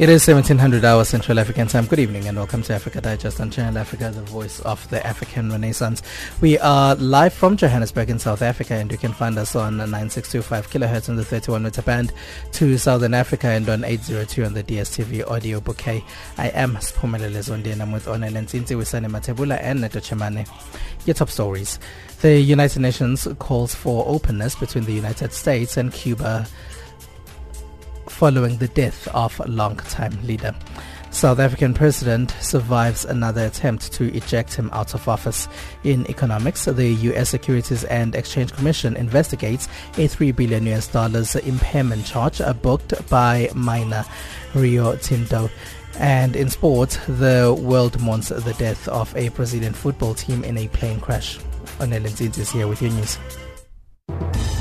It is 1700 hours Central African time. Good evening and welcome to Africa Digest on Channel Africa, the voice of the African Renaissance. We are live from Johannesburg in South Africa and you can find us on 9625 kilohertz on the 31 meter band to Southern Africa and on 802 on the DSTV audio bouquet. I am Spumelele Zondi and I'm with Onel Ntinti, Wisane Matebula and Neto Chemane. Your top stories. The United Nations calls for openness between the United States and Cuba following the death of long-time leader. South African president survives another attempt to eject him out of office. In economics, the U.S. Securities and Exchange Commission investigates a 3 billion US dollars impairment charge booked by miner Rio Tinto. And in sport, the world mourns the death of a Brazilian football team in a plane crash. Onel is here with your news.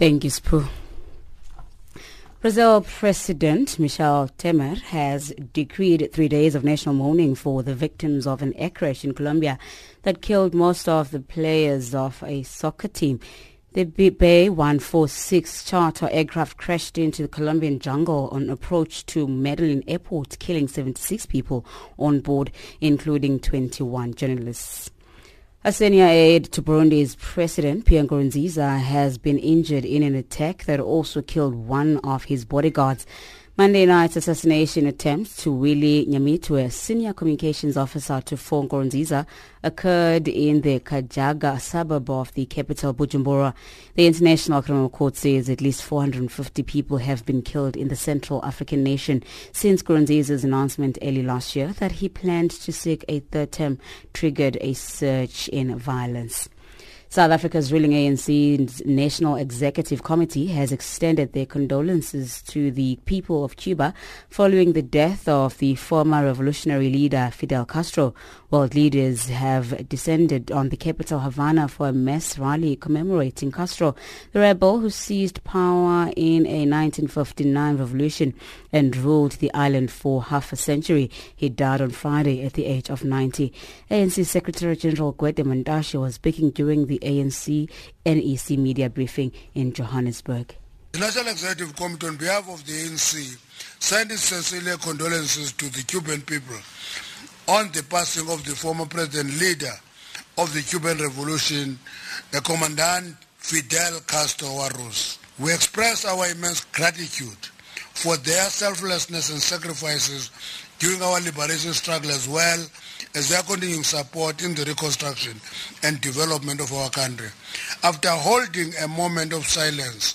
Thank you, Spoo. Brazil President Michel Temer has decreed three days of national mourning for the victims of an air crash in Colombia that killed most of the players of a soccer team. The BAe 146 charter aircraft crashed into the Colombian jungle on approach to Medellin airport, killing 76 people on board, including 21 journalists. A senior aide to Burundi's president, Pierre Nkurunziza, has been injured in an attack that also killed one of his bodyguards. Monday night's assassination attempt to Willy Nyamitwe, senior communications officer to Nkurunziza, occurred in the Kajaga suburb of the capital Bujumbura. The International Criminal Court says at least 450 people have been killed in the Central African nation since Nkurunziza's announcement early last year that he planned to seek a third term triggered a surge in violence. South Africa's ruling ANC's National Executive Committee has extended their condolences to the people of Cuba following the death of the former revolutionary leader Fidel Castro. World leaders have descended on the capital Havana for a mass rally commemorating Castro, the rebel who seized power in a 1959 revolution and ruled the island for half a century. He died on Friday at the age of 90. ANC Secretary General Gwede Mantashe was speaking during the ANC NEC media briefing in Johannesburg. The National Executive Committee on behalf of the ANC sends its sincere condolences to the Cuban people on the passing of the former president leader of the Cuban Revolution, the Commandant Fidel Castro Ruz. We express our immense gratitude for their selflessness and sacrifices during our liberation struggle as well as their continuing support in the reconstruction and development of our country. After holding a moment of silence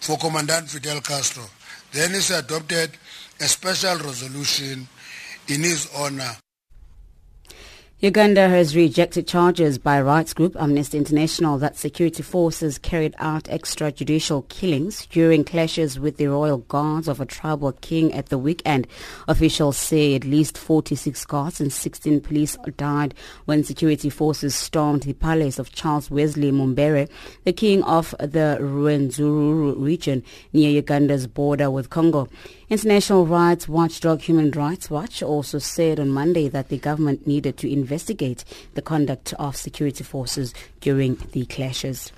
for Commandant Fidel Castro, the NEC adopted a special resolution in his honor. Uganda has rejected charges by rights group Amnesty International that security forces carried out extrajudicial killings during clashes with the royal guards of a tribal king at the weekend. Officials say at least 46 guards and 16 police died when security forces stormed the palace of Charles Wesley Mumbere, the king of the Rwenzururu region near Uganda's border with Congo. International rights watchdog Human Rights Watch also said on Monday that the government needed to investigate the conduct of security forces during the clashes.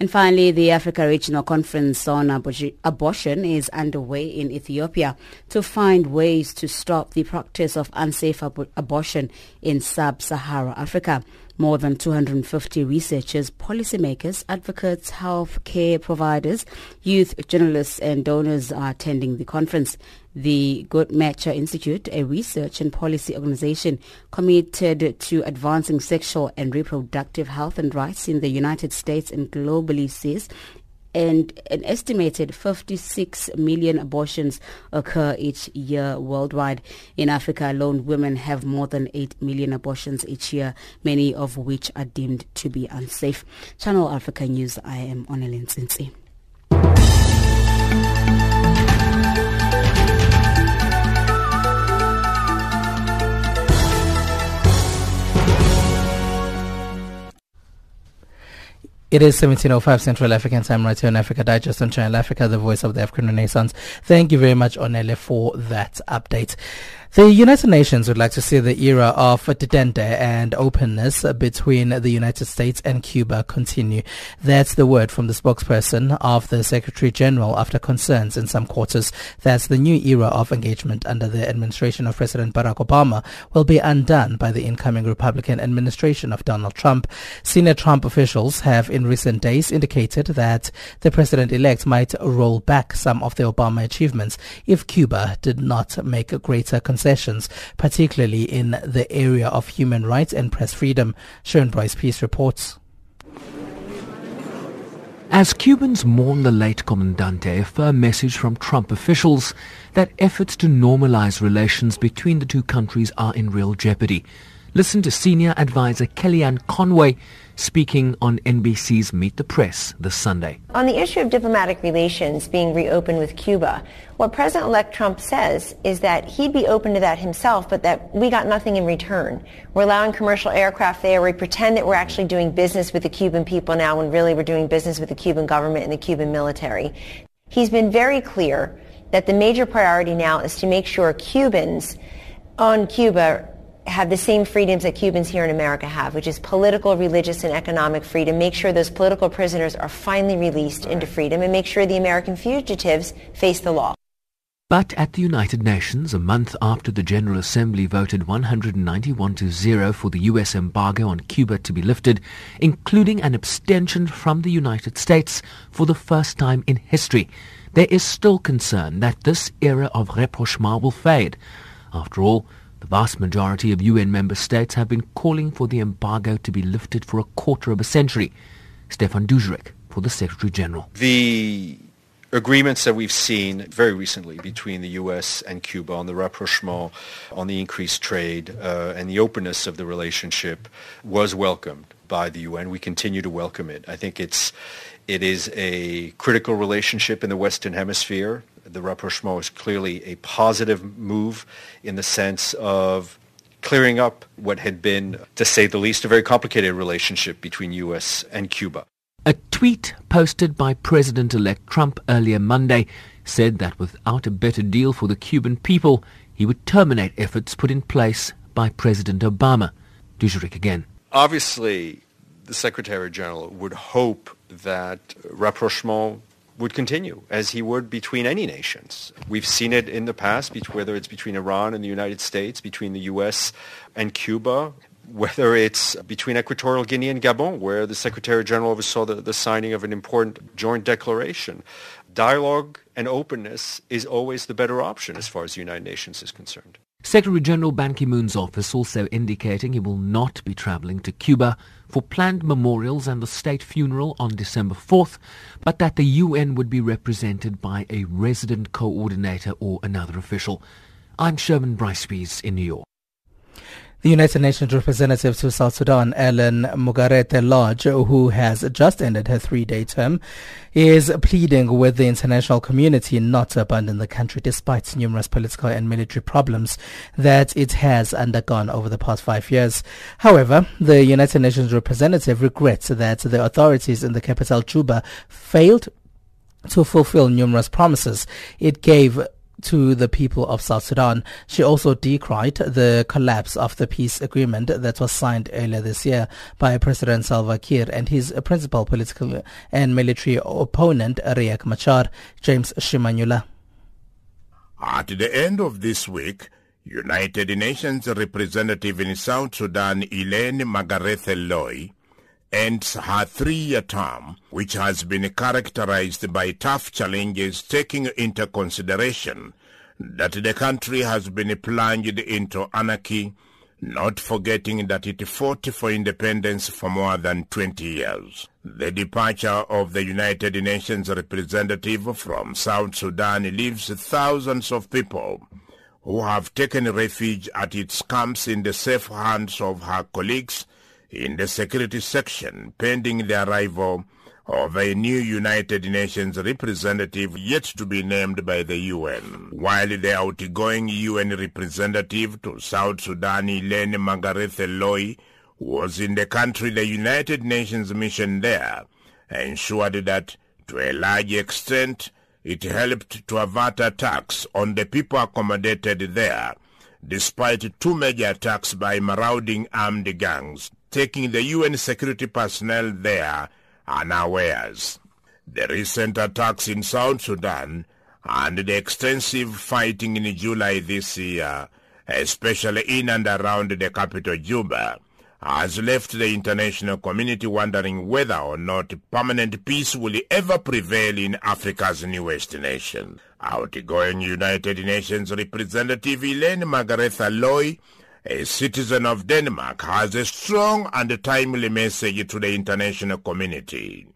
And finally, the Africa Regional Conference on Abortion is underway in Ethiopia to find ways to stop the practice of unsafe ab- abortion in sub-Saharan Africa. More than 250 researchers, policymakers, advocates, health care providers, youth journalists and donors are attending the conference. The Good Guttmacher Institute, a research and policy organization committed to advancing sexual and reproductive health and rights in the United States and globally, says and an estimated 56 million abortions occur each year worldwide. In Africa alone, women have more than 8 million abortions each year, many of which are deemed to be unsafe. Channel Africa News, I am Onelin. It is 1705 Central African Time right here on Africa Digest on Channel Africa, the voice of the African Renaissance. Thank you very much, Onele, for that update. The United Nations would like to see the era of detente and openness between the United States and Cuba continue. That's the word from the spokesperson of the Secretary General after concerns in some quarters that the new era of engagement under the administration of President Barack Obama will be undone by the incoming Republican administration of Donald Trump. Senior Trump officials have in recent days indicated that the president-elect might roll back some of the Obama achievements if Cuba did not make greater concessions concessions, particularly in the area of human rights and press freedom. Bryce-Pease reports. As Cubans mourn the late Comandante, a firm message from Trump officials that efforts to normalize relations between the two countries are in real jeopardy. Listen to senior advisor Kellyanne Conway speaking on NBC's Meet the Press this Sunday. On the issue of diplomatic relations being reopened with Cuba, what President-elect Trump says is that he'd be open to that himself, but that we got nothing in return. We're allowing commercial aircraft there. We pretend that we're actually doing business with the Cuban people now when really we're doing business with the Cuban government and the Cuban military. He's been very clear that the major priority now is to make sure Cubans on Cuba have the same freedoms that Cubans here in America have, which is political, religious, and economic freedom. Make sure those political prisoners are finally released right. into freedom and make sure the American fugitives face the law. But at the United Nations, a month after the General Assembly voted 191 to 0 for the U.S. embargo on Cuba to be lifted, including an abstention from the United States for the first time in history, there is still concern that this era of rapprochement will fade. After all, the vast majority of UN member states have been calling for the embargo to be lifted for a quarter of a century. Stéphane Dujarric for the Secretary General. The agreements that we've seen very recently between the U.S. and Cuba on the rapprochement, on the increased trade, uh, and the openness of the relationship was welcomed by the UN. We continue to welcome it. I think it's it is a critical relationship in the Western Hemisphere the rapprochement is clearly a positive move in the sense of clearing up what had been, to say the least, a very complicated relationship between U.S. and Cuba. A tweet posted by President-elect Trump earlier Monday said that without a better deal for the Cuban people, he would terminate efforts put in place by President Obama. Dujarric again. Obviously, the Secretary General would hope that rapprochement would continue, as he would between any nations. We've seen it in the past, whether it's between Iran and the United States, between the U.S. and Cuba, whether it's between Equatorial Guinea and Gabon, where the Secretary General oversaw the, the signing of an important joint declaration. Dialogue and openness is always the better option as far as the United Nations is concerned. Secretary General Ban Ki-moon's office also indicating he will not be travelling to Cuba for planned memorials and the state funeral on December 4th, but that the UN would be represented by a resident coordinator or another official. I'm Sherwin Bryce in New York. The United Nations representative to South Sudan, Ellen Margrethe Løj, who has just ended her three-day term, is pleading with the international community not to abandon the country despite numerous political and military problems that it has undergone over the past five years. However, the United Nations representative regrets that the authorities in the capital Juba failed to fulfill numerous promises it gave to the people of South Sudan. She also decried the collapse of the peace agreement that was signed earlier this year by President Salva Kiir and his principal political and military opponent, Riek Machar. James Shimanyula. At the end of this week, United Nations representative in South Sudan, Ellen Margrethe Løj, ends her three-year term, which has been characterized by tough challenges taking into consideration that the country has been plunged into anarchy, not forgetting that it fought for independence for more than 20 years. The departure of the United Nations representative from South Sudan leaves thousands of people who have taken refuge at its camps in the safe hands of her colleagues in the security section pending the arrival of a new United Nations representative yet to be named by the UN, while the outgoing UN representative to South Sudan, Ellen Margrethe Løj, was in the country the United Nations mission there ensured that, to a large extent, it helped to avert attacks on the people accommodated there, despite two major attacks by marauding armed gangs, taking the UN security personnel there unawares. The recent attacks in South Sudan and the extensive fighting in July this year, especially in and around the capital Juba, has left the international community wondering whether or not permanent peace will ever prevail in Africa's newest nation. Outgoing United Nations representative Ellen Margrethe Løj, a citizen of Denmark, has a strong and timely message to the international community.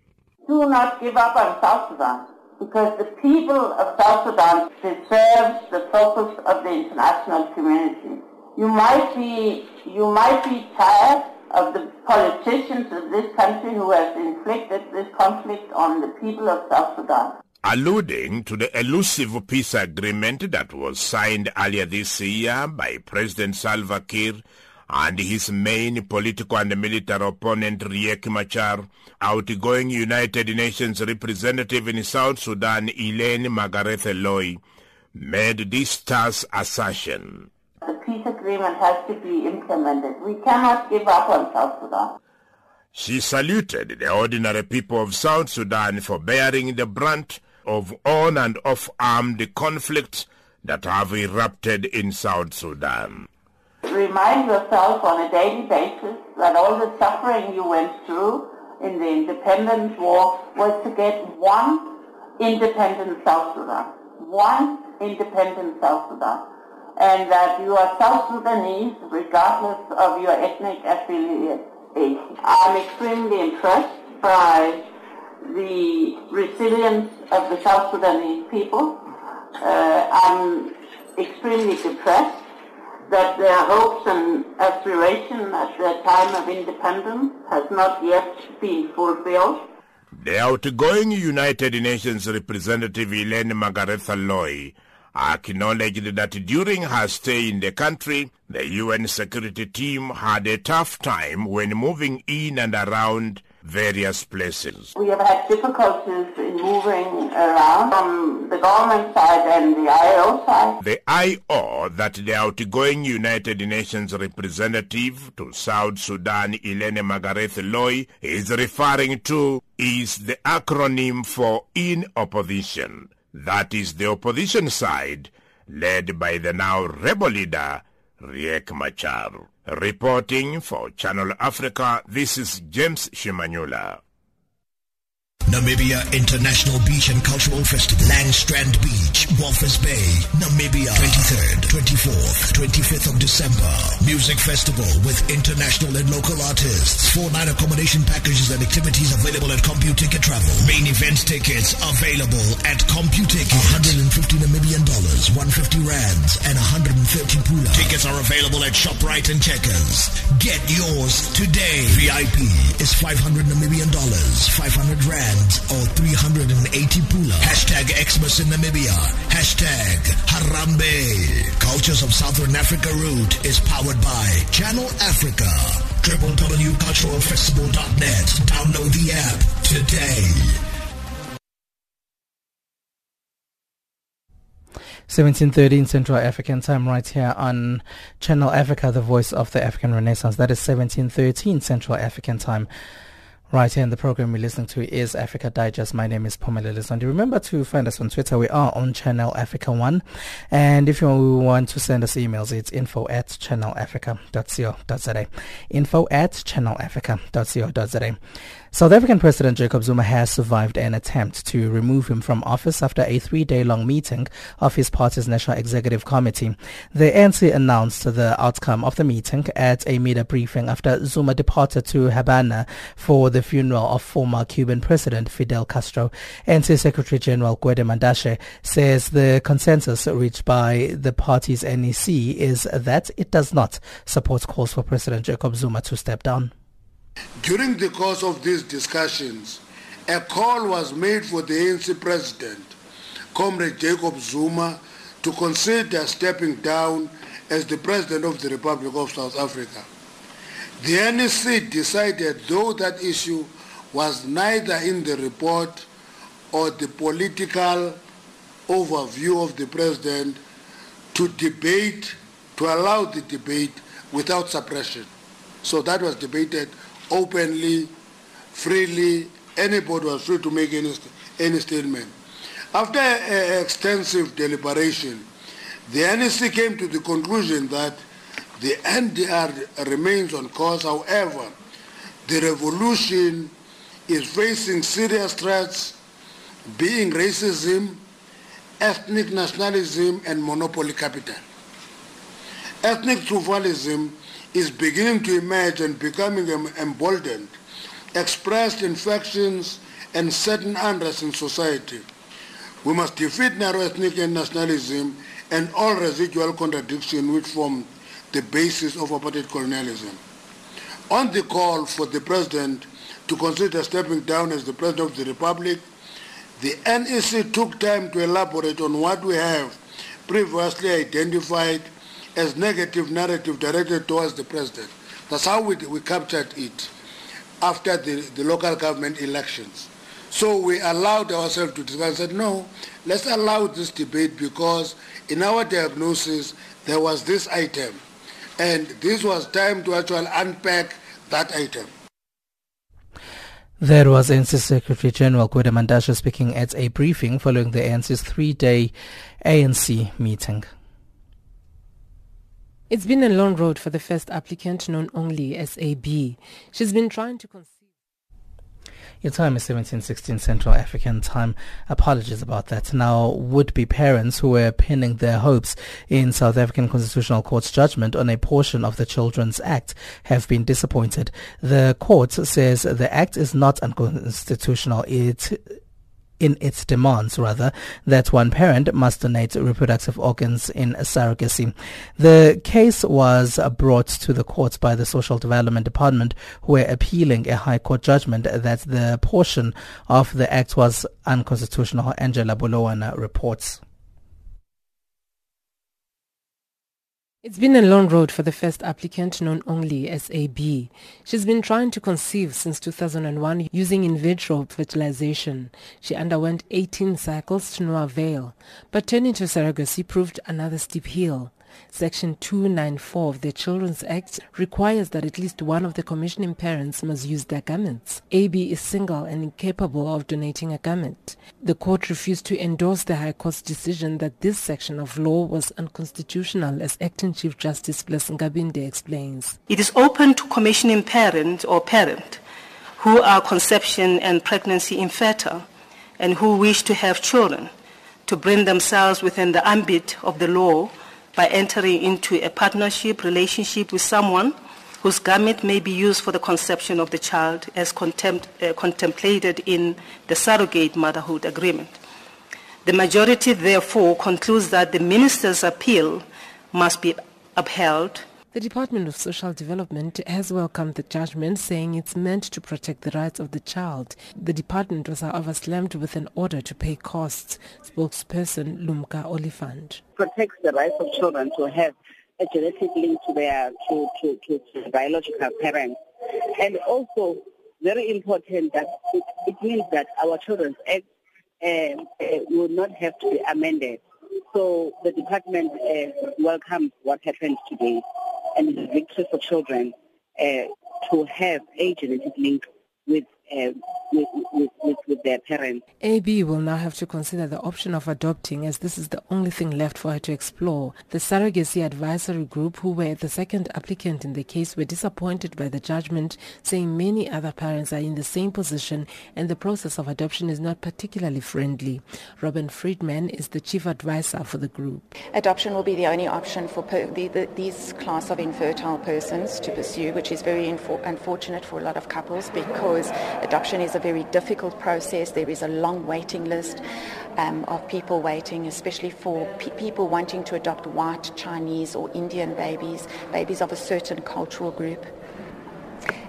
Do not give up on South Sudan because the people of South Sudan deserve the focus of the international community. You might be, you might be tired of the politicians of this country who have inflicted this conflict on the people of South Sudan. Alluding to the elusive peace agreement that was signed earlier this year by President Salva Kiir and his main political and military opponent Riek Machar, outgoing United Nations representative in South Sudan Ellen Margrethe Løj, made this terse assertion the peace agreement has to be implemented. We cannot give up on South Sudan. She saluted the ordinary people of South Sudan for bearing the brunt of on and off armed conflicts that have erupted in South Sudan. Remind yourself on a daily basis that all the suffering you went through in the independence war was to get one independent South Sudan. One independent South Sudan and that you are South Sudanese regardless of your ethnic affiliation. I'm extremely impressed by the resilience of the South Sudanese people. Uh, I'm extremely depressed that their hopes and aspirations at the time of independence has not yet been fulfilled. The outgoing United Nations representative Ellen Margrethe Løj acknowledged that during her stay in the country, the UN security team had a tough time when moving in and around various places. We have had difficulties in moving around from the government side and the IO side. The IO that the outgoing United Nations representative to South Sudan, Ellen Margrethe Løj, is referring to is the acronym for In Opposition. That is the opposition side, led by the now rebel leader, Riek Machar. Reporting for Channel Africa, this is James Shimanyula. Namibia International Beach and Cultural Festival, Langstrand Beach, Walvis Bay, Namibia, 23rd, 24th, 25th of December. Music Festival with international and local artists. Four-night accommodation packages and activities available at CompuTicket Travel. Main event tickets available at CompuTicket. 150 Namibian dollars, 150 rands, and 130 pula. Tickets are available at ShopRite and Checkers. Get yours today. VIP is 500 Namibian dollars, 500 rands or 380 pula. Hashtag Xmas in Namibia. Hashtag Harambe. Cultures of Southern Africa route is powered by Channel Africa. www.culturalfestival.net. Download the app today. 1713 Central African Time right here on Channel Africa, the voice of the African Renaissance. That is 1713 Central African Time. Right here in the program we're listening to is Africa Digest. My name is Pomela Lisondi. Remember to find us on Twitter. We are on Channel Africa 1. And if you want to send us emails, it's info at channelafrica.co.za. Info at channelafrica.co.za. South African President Jacob Zuma has survived an attempt to remove him from office after a three-day-long meeting of his party's National Executive Committee. The ANC announced the outcome of the meeting at a media briefing after Zuma departed to Havana for the funeral of former Cuban President Fidel Castro. ANC Secretary General Gwede Mantashe says the consensus reached by the party's NEC is that it does not support calls for President Jacob Zuma to step down. During the course of these discussions, a call was made for the ANC president, Comrade Jacob Zuma, to consider stepping down as the president of the Republic of South Africa. The NEC decided, though that issue was neither in the report or the political overview of the president to debate, to allow the debate without suppression. So that was debated openly, freely. Anybody was free to make any, any statement. After extensive deliberation, the NEC came to the conclusion that the NDR remains on course. However, the revolution is facing serious threats, being racism, ethnic nationalism, and monopoly capital. Ethnic tribalism is beginning to emerge and becoming emboldened, expressed in factions and certain unrest in society. We must defeat narrow ethnic and nationalism and all residual contradictions which form the basis of apartheid colonialism. On the call for the President to consider stepping down as the President of the Republic, the NEC took time to elaborate on what we have previously identified as negative narrative directed towards the President. That's how we, we captured it after the, the local government elections. So we allowed ourselves to discuss and said, no, let's allow this debate because in our diagnosis, there was this item. And this was time to actually unpack that item. There was ANC Secretary General Gwede Mantashe speaking at a briefing following the ANC's three-day ANC meeting. It's been a long road for the first applicant known only as AB. She's been trying to conceive your time is 1716 Central African time. Apologies about that. Now, would-be parents who were pinning their hopes in South African Constitutional Court's judgment on a portion of the Children's Act have been disappointed. The court says the act is not unconstitutional. It in its demands, rather, that one parent must donate reproductive organs in surrogacy. The case was brought to the courts by the Social Development Department, who were appealing a High Court judgment that the portion of the act was unconstitutional. Angela Bolowana reports. It's been a long road for the first applicant known only as AB. She's been trying to conceive since 2001 using in vitro fertilization. She underwent 18 cycles to no avail, but turning to surrogacy proved another steep hill. Section 294 of the Children's Act requires that at least one of the commissioning parents must use their gametes. AB is single and incapable of donating a gamete. The court refused to endorse the High Court's decision that this section of law was unconstitutional, as Acting Chief Justice Blessing Nkabinde explains. It is open to commissioning parent or parent who are conception and pregnancy infertile and who wish to have children to bring themselves within the ambit of the law by entering into a partnership relationship with someone whose garment may be used for the conception of the child as contempt, uh, contemplated in the surrogate motherhood agreement. The majority therefore concludes that the minister's appeal must be upheld the Department of Social Development has welcomed the judgment, saying it's meant to protect the rights of the child. The department was however slammed with an order to pay costs. Spokesperson Lumka Oliphant. Protects the rights of children to have a genetic link to their to, to, to, to biological parents. And also very important that it, it means that our children's act uh, uh, will not have to be amended. So the department uh, welcomes what happened today and a victory for children uh, to have a genetic link with uh, with, with, with, with, their parents. AB will now have to consider the option of adopting as this is the only thing left for her to explore. The Surrogacy Advisory Group, who were the second applicant in the case, were disappointed by the judgment, saying many other parents are in the same position and the process of adoption is not particularly friendly. Robin Friedman is the chief advisor for the group. Adoption will be the only option for per- the, the, these class of infertile persons to pursue, which is very infor- unfortunate for a lot of couples because adoption is a very difficult process. There is a long waiting list um, of people waiting, especially for pe- people wanting to adopt white, Chinese or Indian babies, babies of a certain cultural group.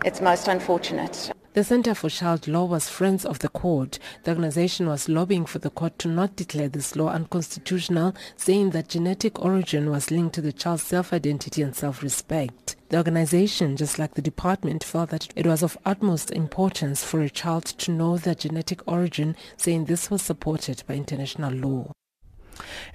It's most unfortunate. The Center for Child Law was friends of the court. The organization was lobbying for the court to not declare this law unconstitutional, saying that genetic origin was linked to the child's self-identity and self-respect. The organization, just like the department, felt that it was of utmost importance for a child to know their genetic origin, saying this was supported by international law.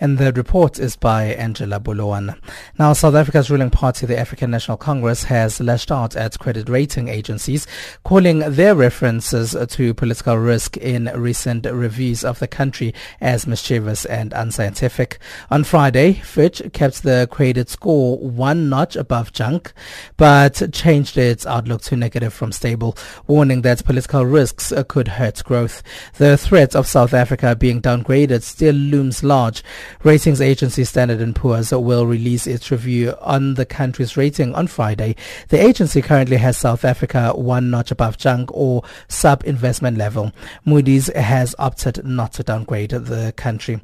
And the report is by Angela Bolowan. Now, South Africa's ruling party, the African National Congress, has lashed out at credit rating agencies, calling their references to political risk in recent reviews of the country as mischievous and unscientific. On Friday, Fitch kept the credit score one notch above junk, but changed its outlook to negative from stable, warning that political risks could hurt growth. The threat of South Africa being downgraded still looms large March. Ratings agency Standard & Poor's will release its review on the country's rating on Friday. The agency currently has South Africa one notch above junk or sub-investment level. Moody's has opted not to downgrade the country.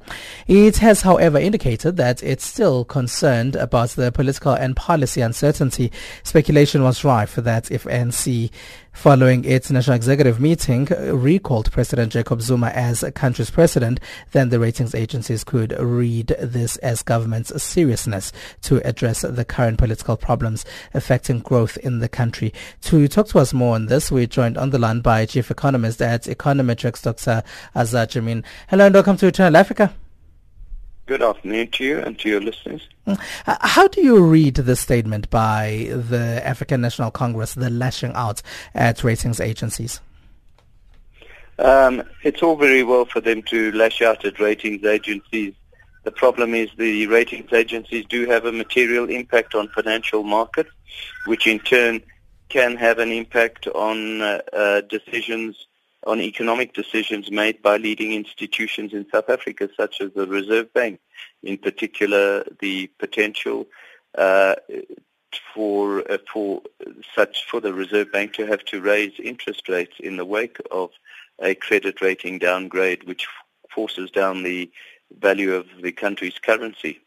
It has, however, indicated that it's still concerned about the political and policy uncertainty. Speculation was rife that if ANC following its national executive meeting recalled President Jacob Zuma as country's president, then the ratings agencies could read this as government's seriousness to address the current political problems affecting growth in the country. To talk to us more on this, we're joined on the line by chief economist at Econometrix, Dr. Azar Jammine. Hello and welcome to Channel Africa. Good afternoon to you and to your listeners. Mm. Uh, how do you read the statement by the African National Congress, the lashing out at ratings agencies? Um, it's all very well for them to lash out at ratings agencies. The problem is the ratings agencies do have a material impact on financial markets, which in turn can have an impact on uh, uh, decisions on economic decisions made by leading institutions in South Africa, such as the Reserve Bank, in particular the potential uh, for uh, for such for the Reserve Bank to have to raise interest rates in the wake of a credit rating downgrade, which forces down the value of the country's currency.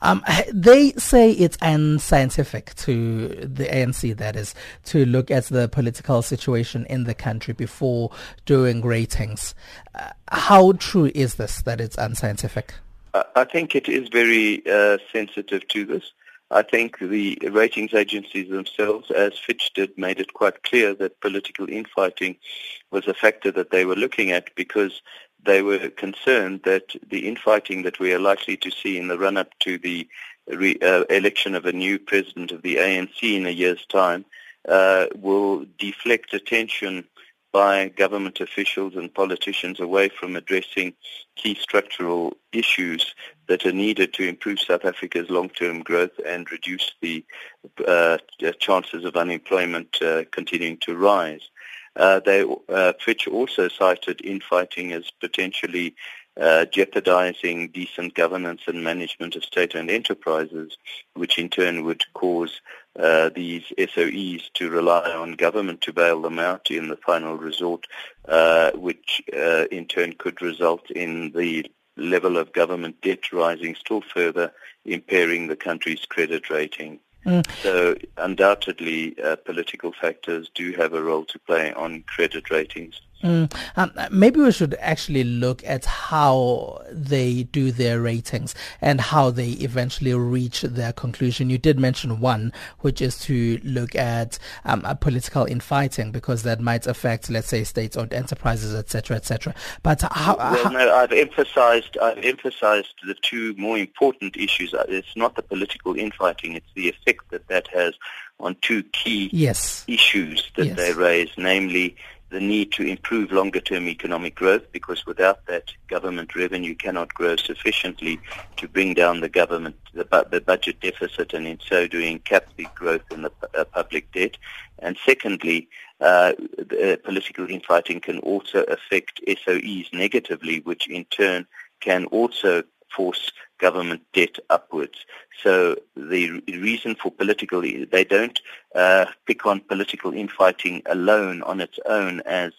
Um, they say it's unscientific to the ANC, that is, to look at the political situation in the country before doing ratings. Uh, how true is this that it's unscientific? I think it is very uh, sensitive to this. I think the ratings agencies themselves, as Fitch did, made it quite clear that political infighting was a factor that they were looking at because they were concerned that the infighting that we are likely to see in the run-up to the re, uh, election of a new president of the ANC in a year's time uh, will deflect attention by government officials and politicians away from addressing key structural issues that are needed to improve South Africa's long-term growth and reduce the uh, chances of unemployment uh, continuing to rise. Uh, they, uh, Fitch also cited infighting as potentially uh, jeopardizing decent governance and management of state-owned enterprises, which in turn would cause uh, these SOEs to rely on government to bail them out in the final resort, uh, which uh, in turn could result in the level of government debt rising still further, impairing the country's credit rating. Mm. So undoubtedly, uh, political factors do have a role to play on credit ratings. Mm. Um, maybe we should actually look at how they do their ratings and how they eventually reach their conclusion. You did mention one, which is to look at um, political infighting because that might affect, let's say, state-owned enterprises, etc., etc. But how, well, how no, I've emphasized I've emphasized the two more important issues. Uh, it's not the political infighting; it's the effect that that has on two key yes. issues that yes. they raise, namely the need to improve longer-term economic growth because without that, government revenue cannot grow sufficiently to bring down the government the, the budget deficit and in so doing cap the growth in the uh, public debt. And secondly, uh, the, uh, political infighting can also affect SOEs negatively, which in turn can also force government debt upwards. So the reason for political, they don't uh, pick on political infighting alone on its own as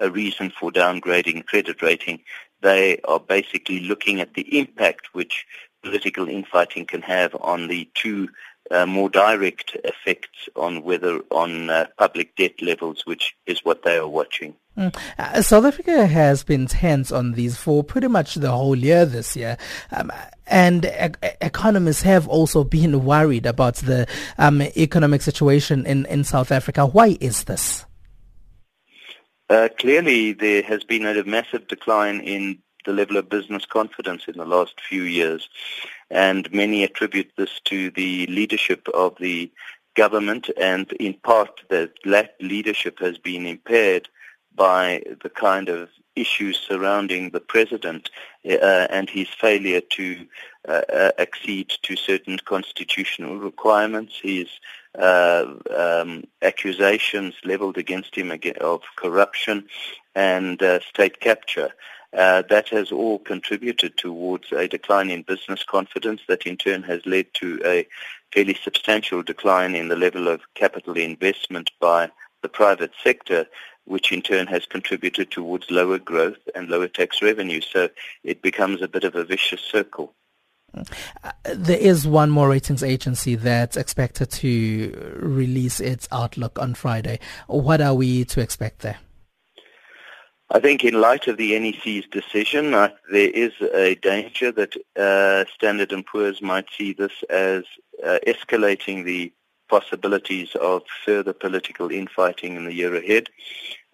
a reason for downgrading credit rating. They are basically looking at the impact which political infighting can have on the two uh, more direct effects on whether on uh, public debt levels, which is what they are watching. Mm. Uh, South Africa has been tense on these for pretty much the whole year this year. Um, and e- economists have also been worried about the um, economic situation in, in South Africa. Why is this? Uh, clearly, there has been a massive decline in the level of business confidence in the last few years, and many attribute this to the leadership of the government, and in part that leadership has been impaired by the kind of issues surrounding the president uh, and his failure to uh, uh, accede to certain constitutional requirements, his uh, um, accusations leveled against him of corruption and uh, state capture. Uh, that has all contributed towards a decline in business confidence that in turn has led to a fairly substantial decline in the level of capital investment by the private sector, which in turn has contributed towards lower growth and lower tax revenue. So it becomes a bit of a vicious circle. Uh, there is one more ratings agency that's expected to release its outlook on Friday. What are we to expect there? I think in light of the NEC's decision, uh, there is a danger that uh, Standard & Poor's might see this as uh, escalating the possibilities of further political infighting in the year ahead.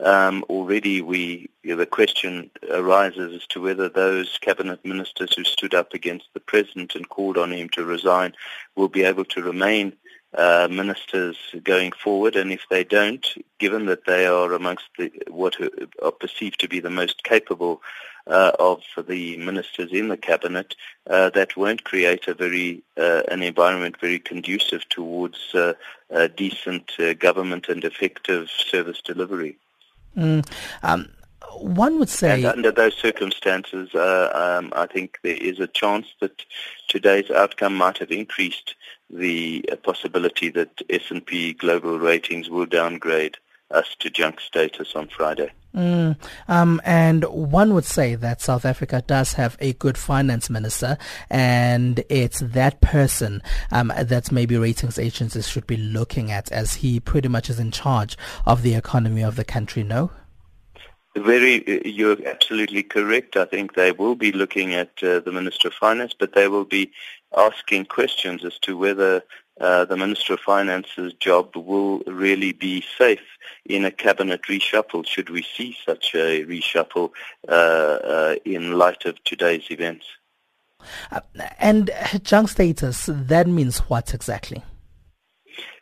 Um, already we, the question arises as to whether those cabinet ministers who stood up against the president and called on him to resign will be able to remain uh, ministers going forward, and if they don't, given that they are amongst the, what are perceived to be the most capable uh, of the ministers in the cabinet, uh, that won't create a very uh, an environment very conducive towards uh, decent uh, government and effective service delivery. Mm, um, one would say. And under those circumstances, uh, um, I think there is a chance that today's outcome might have increased the uh, possibility that S&P Global Ratings will downgrade us to junk status on Friday. Mm, um, and one would say that South Africa does have a good finance minister, and it's that person um, that maybe ratings agencies should be looking at, as he pretty much is in charge of the economy of the country. No. Very, you're absolutely correct. I think they will be looking at uh, the Minister of Finance, but they will be asking questions as to whether uh, the Minister of Finance's job will really be safe in a cabinet reshuffle, should we see such a reshuffle uh, uh in light of today's events. Uh, and junk status, that means what exactly?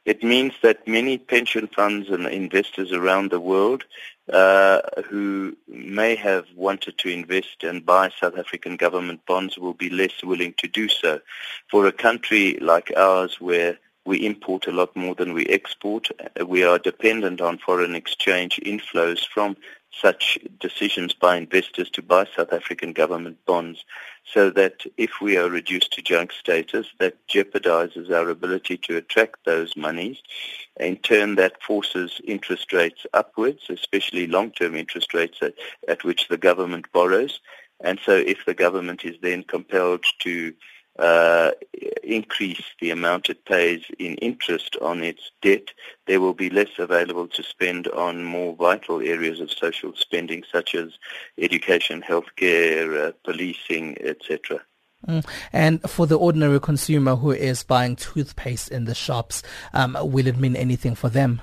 It means that many pension funds and investors around the world uh, who may have wanted to invest and buy South African government bonds will be less willing to do so. For a country like ours where we import a lot more than we export, uh, we are dependent on foreign exchange inflows from such decisions by investors to buy South African government bonds so that if we are reduced to junk status, that jeopardizes our ability to attract those monies. In turn, that forces interest rates upwards, especially long-term interest rates at, at which the government borrows. And so if the government is then compelled to uh, increase the amount it pays in interest on its debt, there will be less available to spend on more vital areas of social spending such as education, healthcare, uh, policing, etc. Mm. And for the ordinary consumer who is buying toothpaste in the shops, um, will it mean anything for them?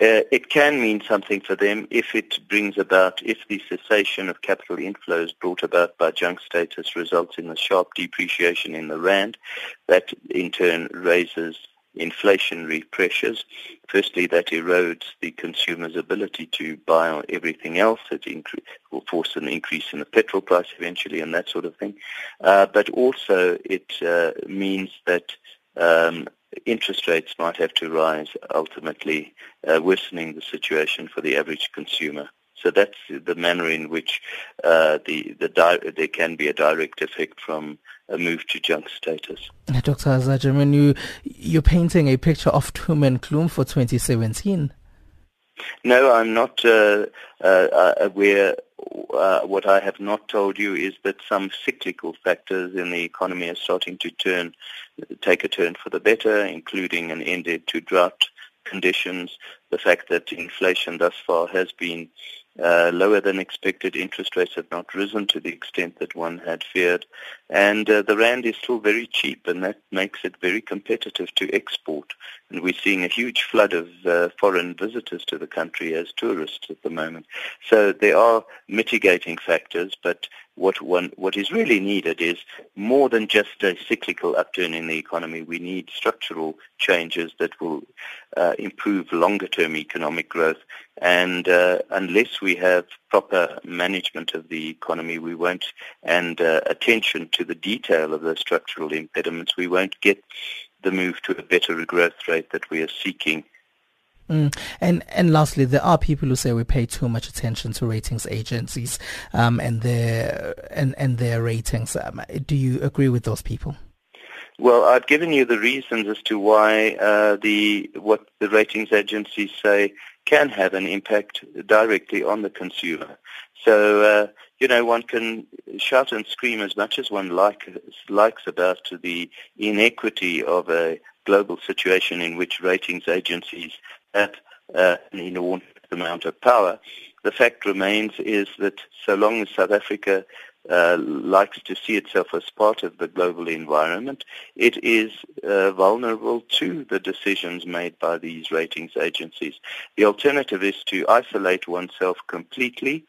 Uh, it can mean something for them if it brings about, if the cessation of capital inflows brought about by junk status results in a sharp depreciation in the rand. That in turn raises inflationary pressures. Firstly, that erodes the consumer's ability to buy everything else. It incre- will force an increase in the petrol price eventually and that sort of thing. Uh, but also it uh, means that um, interest rates might have to rise, ultimately uh, worsening the situation for the average consumer. So that's the manner in which uh, the, the di- there can be a direct effect from a move to junk status. Dr. Azar Jammine, you, you're painting a picture of doom and gloom for 2017. No, I'm not uh, uh, aware. Uh, what I have not told you is that some cyclical factors in the economy are starting to turn, take a turn for the better, including an end to drought conditions, the fact that inflation thus far has been uh, lower than expected. Interest rates have not risen to the extent that one had feared. And uh, the rand is still very cheap, and that makes it very competitive to export. And we're seeing a huge flood of uh, foreign visitors to the country as tourists at the moment. So there are mitigating factors, but what one what is really needed is more than just a cyclical upturn in the economy. We need structural changes that will uh, improve longer term economic growth. And uh, unless we have proper management of the economy, we won't and uh, attention to the detail of the structural impediments, we won't get the move to a better growth rate that we are seeking Mm. And and lastly, there are people who say we pay too much attention to ratings agencies um, and their and and their ratings. Um, do you agree with those people? Well, I've given you the reasons as to why uh, the what the ratings agencies say can have an impact directly on the consumer. So uh, you know, one can shout and scream as much as one like, likes about the inequity of a global situation in which ratings agencies have uh, an enormous amount of power. The fact remains is that so long as South Africa uh, likes to see itself as part of the global environment, it is uh, vulnerable to the decisions made by these ratings agencies. The alternative is to isolate oneself completely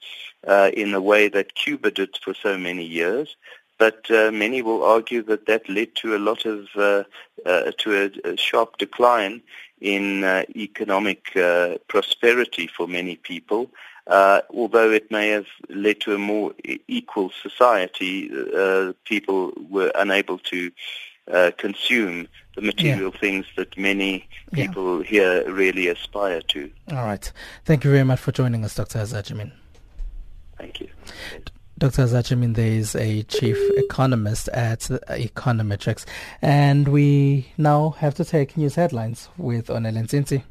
uh, in the way that Cuba did for so many years, but uh, many will argue that that led to a lot of uh, uh, to a, a, sharp decline in uh, economic uh, prosperity for many people. Uh, although it may have led to a more equal society, people were unable to consume the material yeah. things that many people yeah. here really aspire to. All right. Thank you very much for joining us, Dr. Azar Jammine. Thank you. Dr. Zachamin there is a chief economist at Econometrix. And we now have to take news headlines with Onel Nzinzi.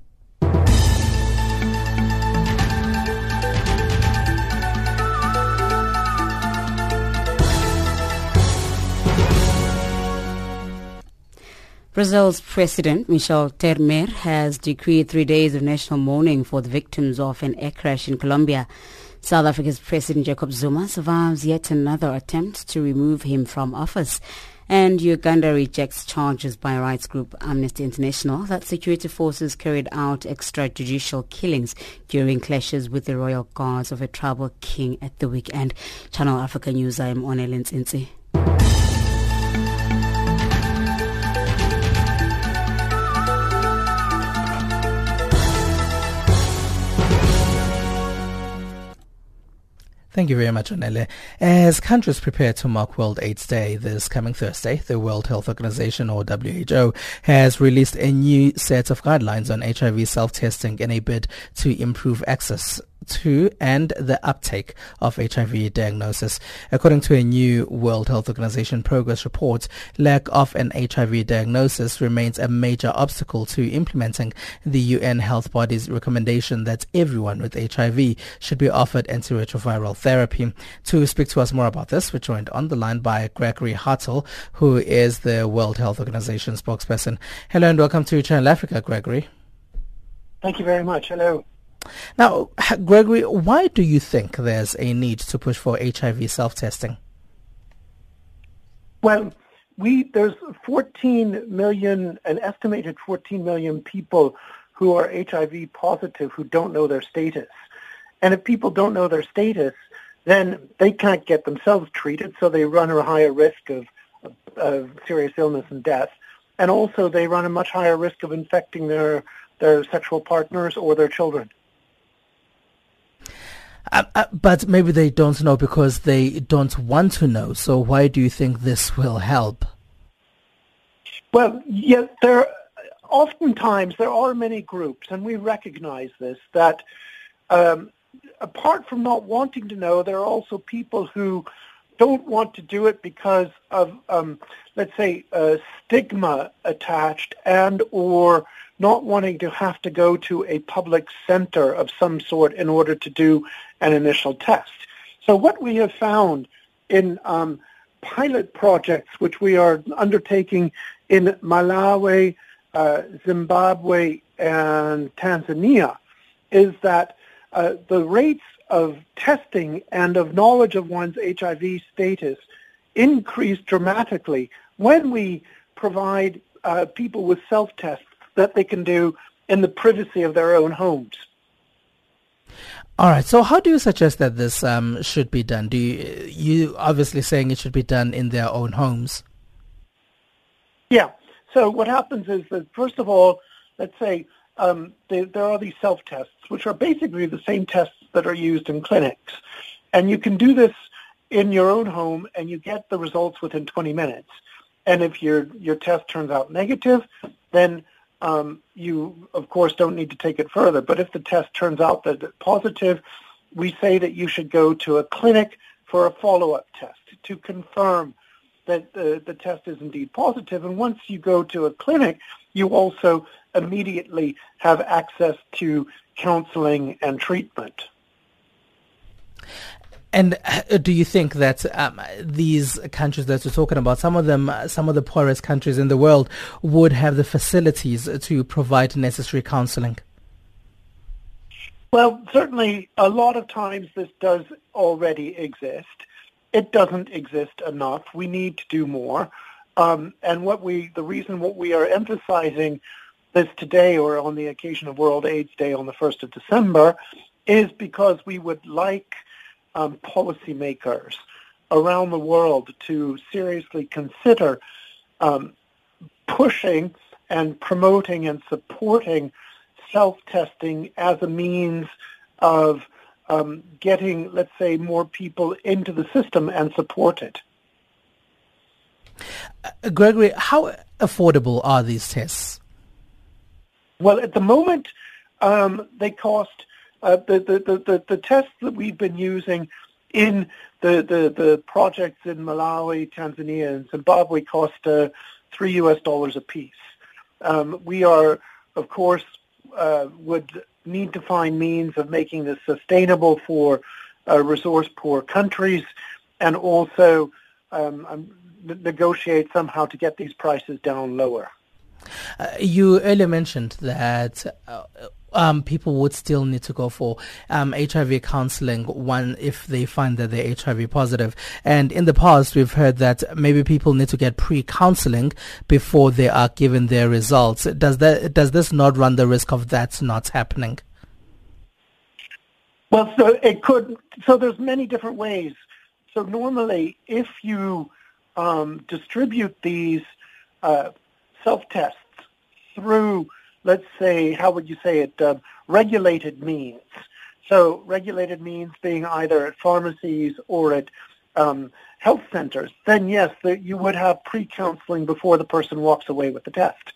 Brazil's President Michel Temer has decreed three days of national mourning for the victims of an air crash in Colombia. South Africa's President Jacob Zuma survives yet another attempt to remove him from office. And Uganda rejects charges by rights group Amnesty International that security forces carried out extrajudicial killings during clashes with the royal guards of a tribal king at the weekend. Channel Africa News, I am Onelin Nzinzi. Thank you very much, Onele. As countries prepare to mark World AIDS Day this coming Thursday, the World Health Organization, or WHO, has released a new set of guidelines on HIV self-testing in a bid to improve access to and the uptake of HIV diagnosis. According to a new World Health Organization progress report, lack of an HIV diagnosis remains a major obstacle to implementing the UN health body's recommendation that everyone with HIV should be offered antiretroviral therapy. To speak to us more about this, we're joined on the line by Gregory Härtl, who is the World Health Organization spokesperson. Hello and welcome to Channel Africa, Gregory. Thank you very much. Hello. Now, Gregory, why do you think there's a need to push for HIV self-testing? Well, we there's 14 million, an estimated 14 million people who are HIV positive who don't know their status. And if people don't know their status, then they can't get themselves treated, so they run a higher risk of, of, of serious illness and death. And also they run a much higher risk of infecting their, their sexual partners or their children. Uh, uh, but maybe they don't know because they don't want to know. So why do you think this will help? Well, yeah, there. Oftentimes, there are many groups, and we recognize this that. Um, apart from not wanting to know, there are also people who don't want to do it because of, um, let's say, stigma attached and or not wanting to have to go to a public center of some sort in order to do an initial test. So what we have found in um, pilot projects, which we are undertaking in Malawi, uh, Zimbabwe, and Tanzania, is that uh, the rates of testing and of knowledge of one's HIV status increase dramatically when we provide uh, people with self-tests that they can do in the privacy of their own homes. All right. So, how do you suggest that this um, should be done? Do you, you obviously saying it should be done in their own homes? Yeah. So, what happens is that first of all, let's say um, there, there are these self-tests, which are basically the same tests that are used in clinics, and you can do this in your own home, and you get the results within 20 minutes. And if your your test turns out negative, then um, you, of course, don't need to take it further. But if the test turns out that it's positive, we say that you should go to a clinic for a follow-up test to confirm that the, the test is indeed positive. And once you go to a clinic, you also immediately have access to counseling and treatment. And uh, do you think that um, these countries that you're talking about, some of them, uh, some of the poorest countries in the world, would have the facilities to provide necessary counseling? Well, certainly, a lot of times this does already exist. It doesn't exist enough. We need to do more. Um, and what we, the reason what we are emphasizing this today, or on the occasion of World AIDS Day on the 1st of December, is because we would like um, policymakers around the world to seriously consider um, pushing and promoting and supporting self-testing as a means of um, getting, let's say, more people into the system and support it. Uh, Gregory, how affordable are these tests? Well, at the moment, um, they cost uh, the, the, the, the, tests that we've been using in the, the, the projects in Malawi, Tanzania, and Zimbabwe cost uh, three U.S. dollars a piece. Um, we are, of course, uh, would need to find means of making this sustainable for uh, resource-poor countries, and also um, um, negotiate somehow to get these prices down lower. Uh, you earlier mentioned that uh, um, people would still need to go for um, HIV counseling one if they find that they're HIV positive. And in the past, we've heard that maybe people need to get pre-counseling before they are given their results. Does that does this not run the risk of that not happening? Well, so it could. So there's many different ways. So normally, if you um, distribute these uh, self-tests through let's say, how would you say it, uh, regulated means. So regulated means being either at pharmacies or at um, health centers, then yes, the, you would have pre-counseling before the person walks away with the test.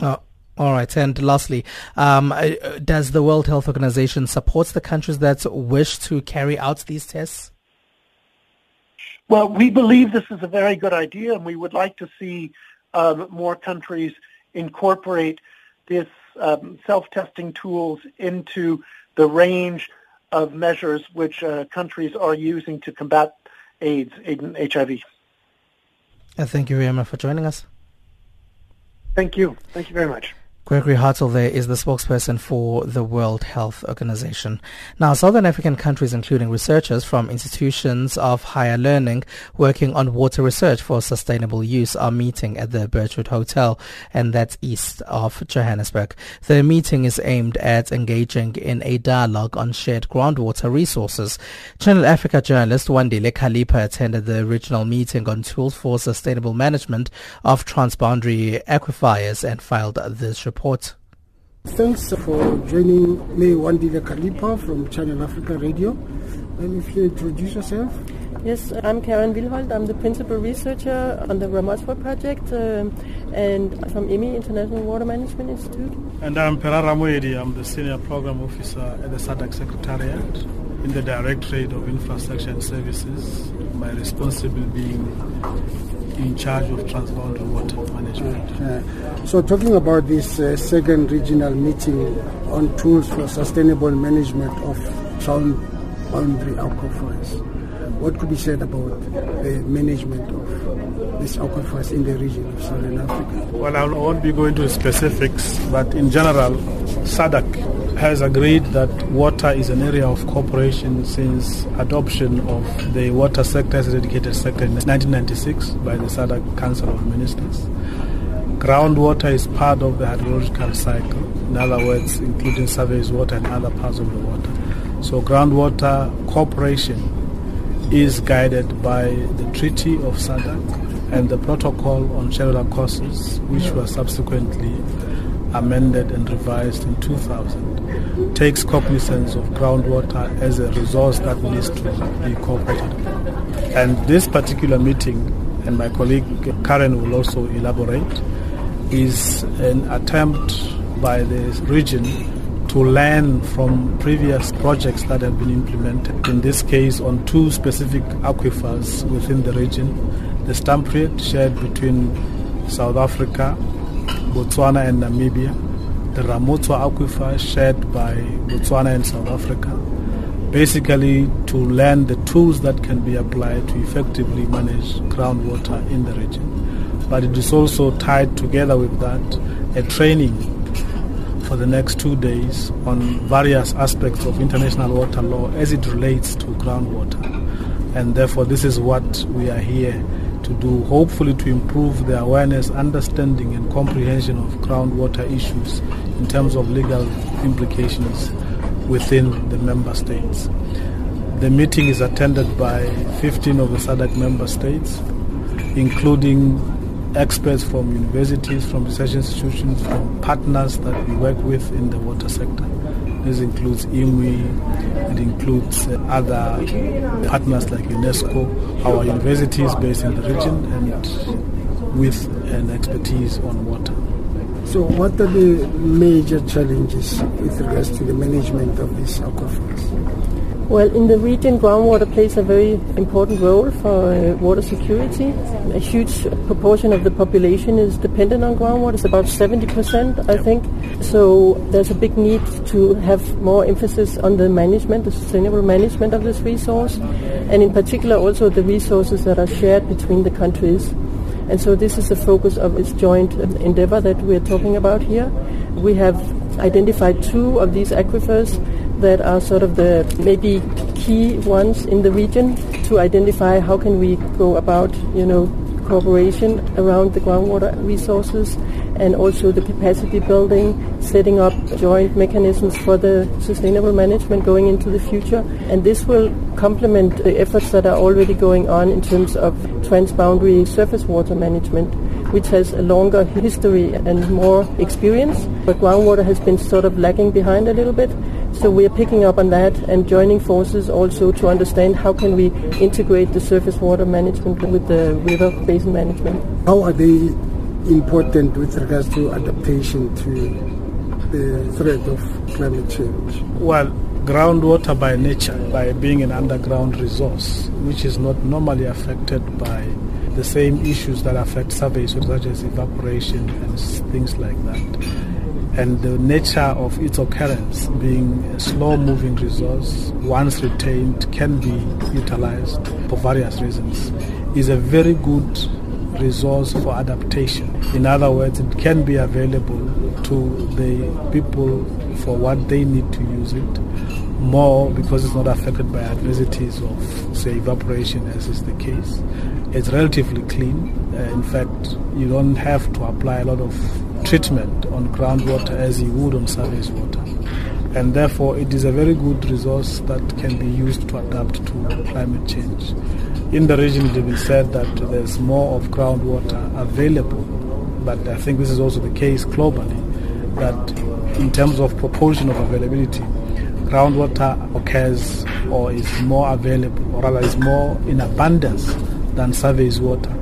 Oh, all right. And lastly, um, uh, does the World Health Organization support the countries that wish to carry out these tests? Well, we believe this is a very good idea, and we would like to see um, more countries incorporate this um, self-testing tools into the range of measures which uh, countries are using to combat AIDS and HIV. Uh, thank you very much for joining us. Thank you. Thank you very much. Gregory Härtl there is the spokesperson for the World Health Organization. Now, Southern African countries, including researchers from institutions of higher learning working on water research for sustainable use, are meeting at the Birchwood Hotel, and that's east of Johannesburg. The meeting is aimed at engaging in a dialogue on shared groundwater resources. Channel Africa journalist Wandile Khalipha attended the original meeting on tools for sustainable management of transboundary aquifers and filed this report report. Thanks for joining me, Wandile Kalipa from Channel Africa Radio. And if you introduce yourself. Yes, I'm Karen Villholth. I'm the principal researcher on the Ramotswa project uh, and from IWMI, International Water Management Institute. And I'm Phera Ramoeli. I'm the senior program officer at the SADC Secretariat in the Directorate of Infrastructure and Services. My responsibility being in charge of transboundary water management. Uh, so talking about this uh, second regional meeting on tools for sustainable management of transboundary aquifers, what could be said about the management of this aquifers in the region of Southern Africa? Well, I won't be going to specifics, but in general, SADC has agreed that water is an area of cooperation since adoption of the water sector as a dedicated sector in 1996 by the SADC Council of Ministers. Groundwater is part of the hydrological cycle, in other words, including surface water and other parts of the water. So groundwater cooperation is guided by the Treaty of SADC and the Protocol on Cellular Courses, which was subsequently amended and revised in 2000, takes cognizance of groundwater as a resource that needs to be cooperated. And this particular meeting, and my colleague Karen will also elaborate, is an attempt by the region to learn from previous projects that have been implemented. In this case, on two specific aquifers within the region, the Stampriet shared between South Africa, Botswana and Namibia, the Ramotswa aquifer shared by Botswana and South Africa, basically to learn the tools that can be applied to effectively manage groundwater in the region. But it is also tied together with that a training for the next two days on various aspects of international water law as it relates to groundwater. And therefore, this is what we are here to do, hopefully to improve the awareness, understanding, and comprehension of groundwater issues in terms of legal implications within the member states. The meeting is attended by 15 of the SADC member states, including experts from universities, from research institutions, from partners that we work with in the water sector. This includes IWMI, it includes uh, other partners like UNESCO, our universities based in the region, and with an expertise on water. So, what are the major challenges with regards to the management of these aquifers? Well, in the region, groundwater plays a very important role for uh, water security. A huge proportion of the population is dependent on groundwater. It's about 70%, I think. So there's a big need to have more emphasis on the management, the sustainable management of this resource, and in particular also the resources that are shared between the countries. And so this is the focus of this joint endeavor that we're talking about here. We have identified two of these aquifers that are sort of the maybe key ones in the region to identify how can we go about, you know, cooperation around the groundwater resources and also the capacity building, setting up joint mechanisms for the sustainable management going into the future. And this will complement the efforts that are already going on in terms of transboundary surface water management which has a longer history and more experience. But groundwater has been sort of lagging behind a little bit. So we are picking up on that and joining forces also to understand how can we integrate the surface water management with the river basin management. How are they important with regards to adaptation to the threat of climate change? Well, groundwater by nature, by being an underground resource, which is not normally affected by the same issues that affect surveys, such as evaporation and things like that and the nature of its occurrence being a slow moving resource, once retained, can be utilized for various reasons, is a very good resource for adaptation. In other words, it can be available to the people for what they need to use it more because it's not affected by adversities of, say, evaporation, as is the case. It's relatively clean. Uh, in fact, you don't have to apply a lot of treatment on groundwater as you would on surface water. And therefore, it is a very good resource that can be used to adapt to climate change. In the region, it has been said that there's more of groundwater available, but I think this is also the case globally, that in terms of proportion of availability, groundwater occurs or is more available, or rather is more in abundance than surface water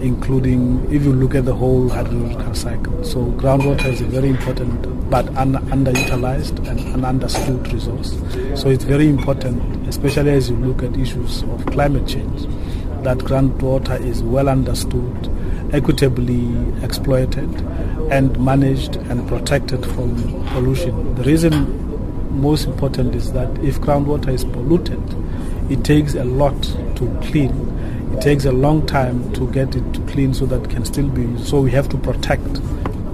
including if you look at the whole hydrological cycle. So groundwater is a very important but un- underutilized and an understood resource. So it's very important, especially as you look at issues of climate change, that groundwater is well understood, equitably exploited, and managed and protected from pollution. The reason most important is that if groundwater is polluted, it takes a lot to clean. It takes a long time to get it clean so that it can still be used. So we have to protect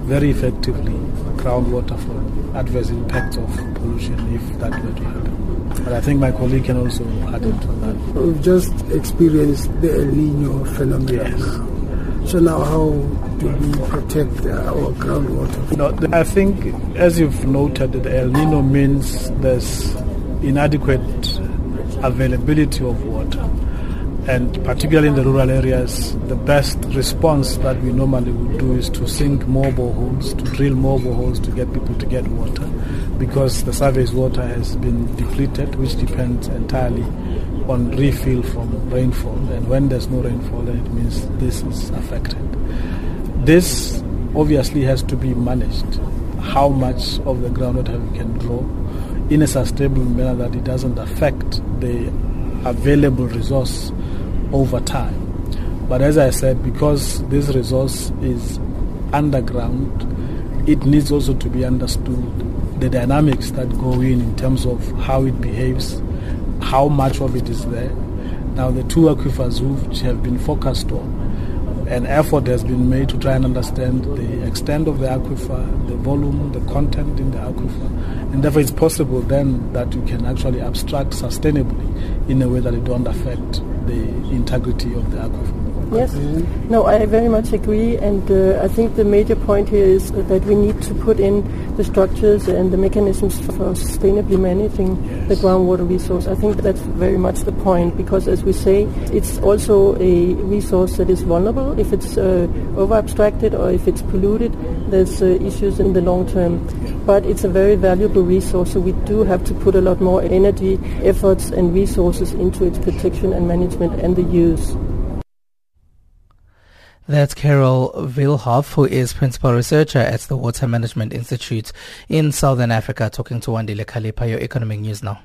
very effectively groundwater from adverse impacts of pollution if that were to happen. But I think my colleague can also add into that. We've just experienced the El Nino phenomenon yes. now. So now how do we protect uh, our groundwater? No, I think, as you've noted, the El Nino means there's inadequate availability of water. And particularly in the rural areas, the best response that we normally would do is to sink more boreholes, to drill more boreholes to get people to get water because the surface water has been depleted, which depends entirely on refill from rainfall. And when there's no rainfall, then it means this is affected. This obviously has to be managed. How much of the groundwater we can draw in a sustainable manner that it doesn't affect the available resource over time. But as I said, because this resource is underground, it needs also to be understood the dynamics that go in in terms of how it behaves, how much of it is there. Now, the two aquifers which have been focused on, an effort has been made to try and understand the extent of the aquifer, the volume, the content in the aquifer, and therefore it's possible then that you can actually abstract sustainably in a way that it don't affect the integrity of the aquifer. Yes. No, I very much agree, and uh, I think the major point here is that we need to put in the structures and the mechanisms for sustainably managing yes. the groundwater resource. I think that's very much the point because, as we say, it's also a resource that is vulnerable. If it's uh, over abstracted or if it's polluted, there's uh, issues in the long term. But it's a very valuable resource, so we do have to put a lot more energy, efforts, and resources into its protection and management and the use. That's Carol Villholth, who is Principal Researcher at the Water Management Institute in Southern Africa, talking to Wandile Kalipa, your economic news now.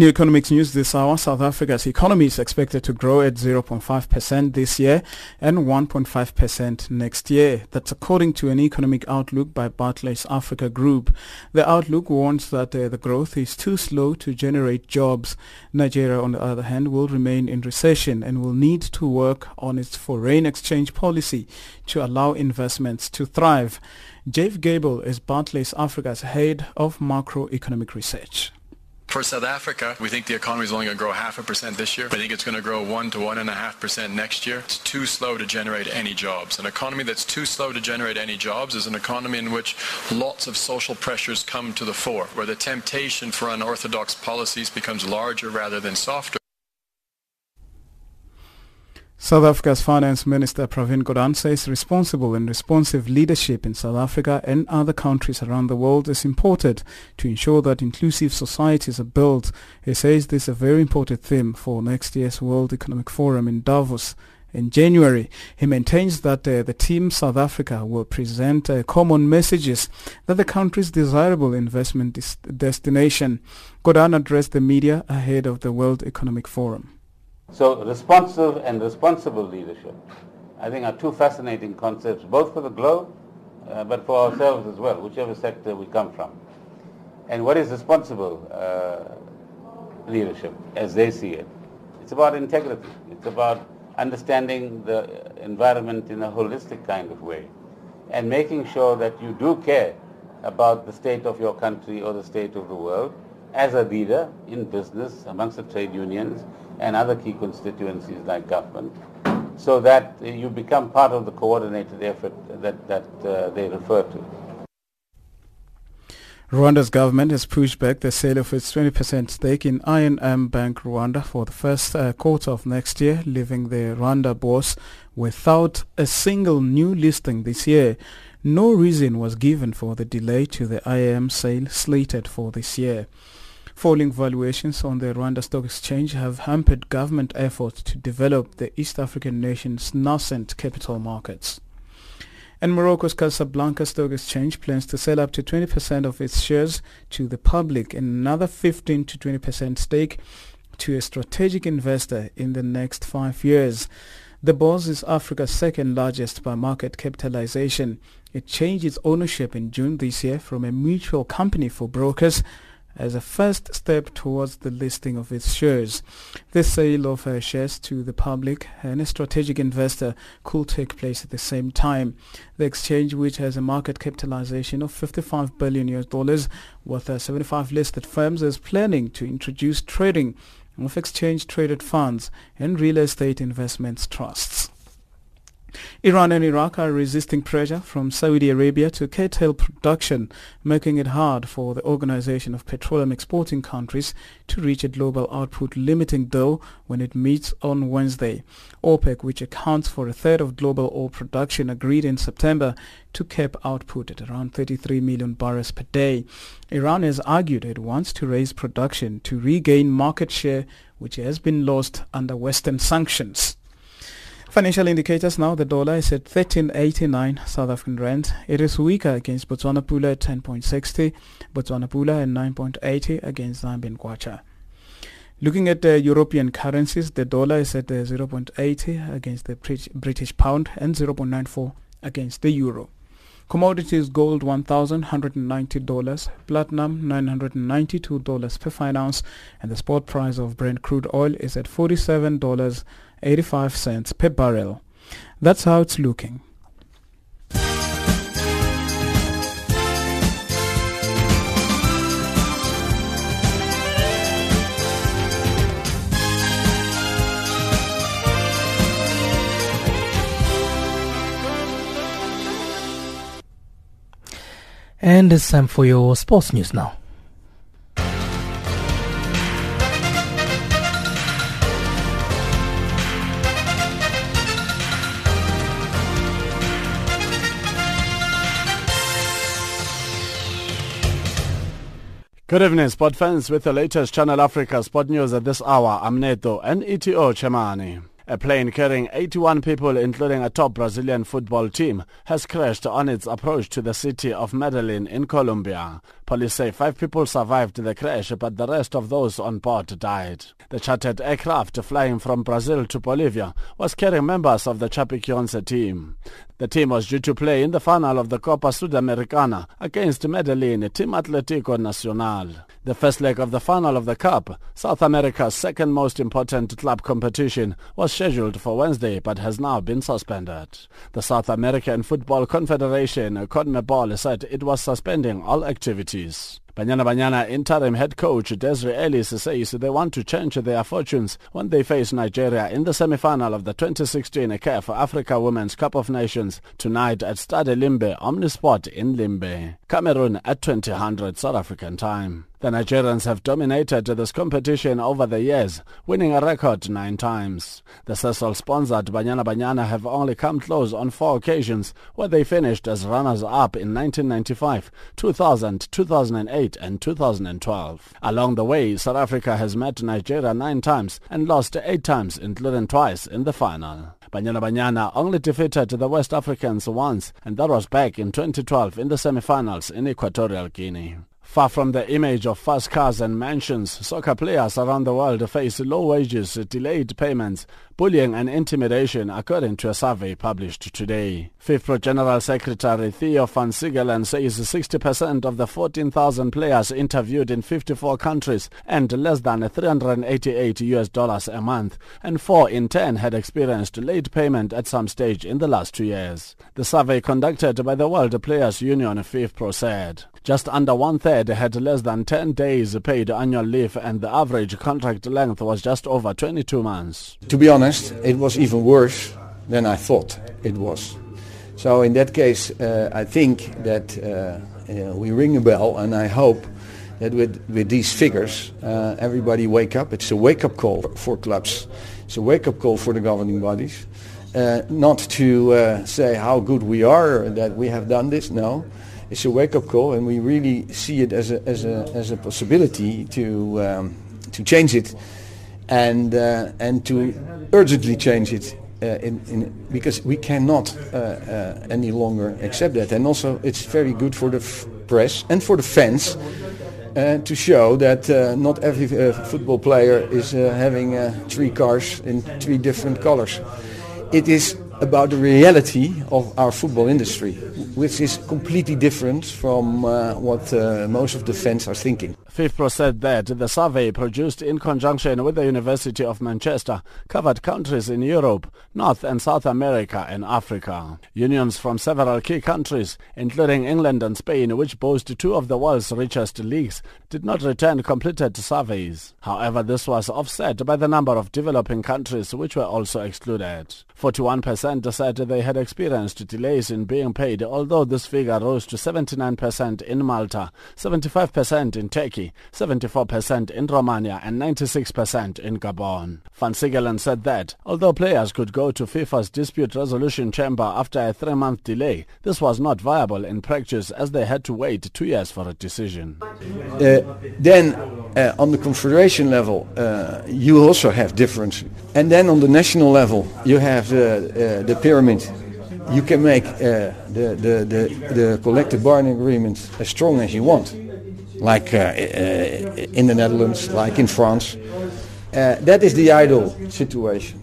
In your economics news this hour, South Africa's economy is expected to grow at 0.5% this year and 1.5% next year. That's according to an economic outlook by Barclays Africa Group. The outlook warns that uh, the growth is too slow to generate jobs. Nigeria, on the other hand, will remain in recession and will need to work on its foreign exchange policy to allow investments to thrive. Jeff Gable is Barclays Africa's head of macroeconomic research. For South Africa, we think the economy is only going to grow half a percent this year. We think it's going to grow one to one and a half percent next year. It's too slow to generate any jobs. An economy that's too slow to generate any jobs is an economy in which lots of social pressures come to the fore, where the temptation for unorthodox policies becomes larger rather than softer. South Africa's Finance Minister Pravin Gordhan says responsible and responsive leadership in South Africa and other countries around the world is important to ensure that inclusive societies are built. He says this is a very important theme for next year's World Economic Forum in Davos in January. He maintains that uh, the team South Africa will present uh, common messages that the country's desirable investment dis- destination. Gordhan addressed the media ahead of the World Economic Forum. So responsive and responsible leadership, I think are two fascinating concepts, both for the globe, uh, but for ourselves as well, whichever sector we come from. And what is responsible uh, leadership, as they see it? It's about integrity. It's about understanding the environment in a holistic kind of way and making sure that you do care about the state of your country or the state of the world as a leader in business, amongst the trade unions, and other key constituencies like government, so that you become part of the coordinated effort that, that uh, they refer to. Rwanda's government has pushed back the sale of its 20% stake in I&M Bank Rwanda for the first uh, quarter of next year, leaving the Rwanda bourse without a single new listing this year. No reason was given for the delay to the I&M sale slated for this year. Falling valuations on the Rwanda Stock Exchange have hampered government efforts to develop the East African nation's nascent capital markets. And Morocco's Casablanca Stock Exchange plans to sell up to 20% of its shares to the public and another 15 to 20% stake to a strategic investor in the next five years. The bourse is Africa's second largest by market capitalization. It changed its ownership in June this year from a mutual company for brokers as a first step towards the listing of its shares. The sale of shares to the public and a strategic investor could take place at the same time. The exchange, which has a market capitalization of 55 billion US dollars with uh, 75 listed firms, is planning to introduce trading of exchange traded funds and real estate investments trusts. Iran and Iraq are resisting pressure from Saudi Arabia to curtail production, making it hard for the Organization of Petroleum Exporting Countries to reach a global output limiting goal when it meets on Wednesday. OPEC, which accounts for a third of global oil production, agreed in September to cap output at around 33 million barrels per day. Iran has argued it wants to raise production to regain market share which has been lost under Western sanctions. Financial indicators now, the dollar is at 13.89 South African rand. It is weaker against Botswana Pula at 10.60, Botswana Pula at 9.80 against Zambian Kwacha. Looking at the European currencies, the dollar is at 0.80 against the British pound and 0.94 against the euro. Commodities gold $1,190, platinum $992 per fine ounce, and the spot price of Brent crude oil is at $47 85 cents per barrel. That's how it's looking. And it's time for your sports news now. Good evening, sport fans, with the latest Channel Africa sport news at this hour. I'm Neto and ETO Chemani. A plane carrying 81 people, including a top Brazilian football team, has crashed on its approach to the city of Medellin in Colombia. Police say five people survived the crash, but the rest of those on board died. The chartered aircraft flying from Brazil to Bolivia was carrying members of the Chapecoense team. The team was due to play in the final of the Copa Sudamericana against Medellin Team Atletico Nacional. The first leg of the final of the Cup, South America's second most important club competition, was scheduled for Wednesday but has now been suspended. The South American Football Confederation, CONMEBOL, said it was suspending all activities issues. Banyana Banyana interim head coach Desiree Ellis says they want to change their fortunes when they face Nigeria in the semi-final of the 2016 CAF Africa Women's Cup of Nations tonight at Stade Limbe Omnisport in Limbe. Cameroon at 2000 South African time. The Nigerians have dominated this competition over the years, winning a record nine times. The Sasol-sponsored Banyana Banyana have only come close on four occasions, where they finished as runners-up in 1995, 2000, 2008 and 2012. Along the way, South Africa has met Nigeria nine times and lost eight times, including twice in the final. Banyana Banyana only defeated the West Africans once, and that was back in 2012 in the semi-finals in Equatorial Guinea. Far from the image of fast cars and mansions, soccer players around the world face low wages, delayed payments, bullying and intimidation according to a survey published today. FIFA General Secretary Theo van Seggelen says 60% of the 14,000 players interviewed in 54 countries earned less than 388 US dollars a month, and 4 in 10 had experienced late payment at some stage in the last two years. The survey conducted by the World Players Union FIFA said. Just under one-third had less than 10 days paid annual leave and the average contract length was just over 22 months. To be honest, it was even worse than I thought it was. So in that case, uh, I think that uh, uh, we ring a bell and I hope that with, with these figures, uh, everybody wake up. It's a wake-up call for clubs. It's a wake-up call for the governing bodies. Uh, not to say how good we are that we have done this, no it's a wake-up call, and we really see it as a as a as a possibility to um, to change it, and uh, and to urgently change it. Uh, in, in, because we cannot uh, uh, any longer accept that, and also it's very good for the press and for the fans uh, to show that uh, not every football player is having three cars in three different colors. It is about the reality of our football industry, which is completely different from what most of the fans are thinking. FIFPro said that the survey produced in conjunction with the University of Manchester covered countries in Europe, North and South America and Africa. Unions from several key countries, including England and Spain, which boast two of the world's richest leagues, did not return completed surveys. However, this was offset by the number of developing countries which were also excluded. 41% said they had experienced delays in being paid, although this figure rose to 79% in Malta, 75% in Turkey, 74% in Romania and 96% in Gabon. Van Seggelen said that, although players could go to FIFA's dispute resolution chamber after a three-month delay, this was not viable in practice as they had to wait two years for a decision. Uh, then uh, on the confederation level, uh, you also have difference. And then on the national level, you have the, uh, the pyramid. You can make uh, the, the, the, the, collective bargaining agreement as strong as you want, like uh, uh, in the Netherlands, like in France. that is the ideal situation.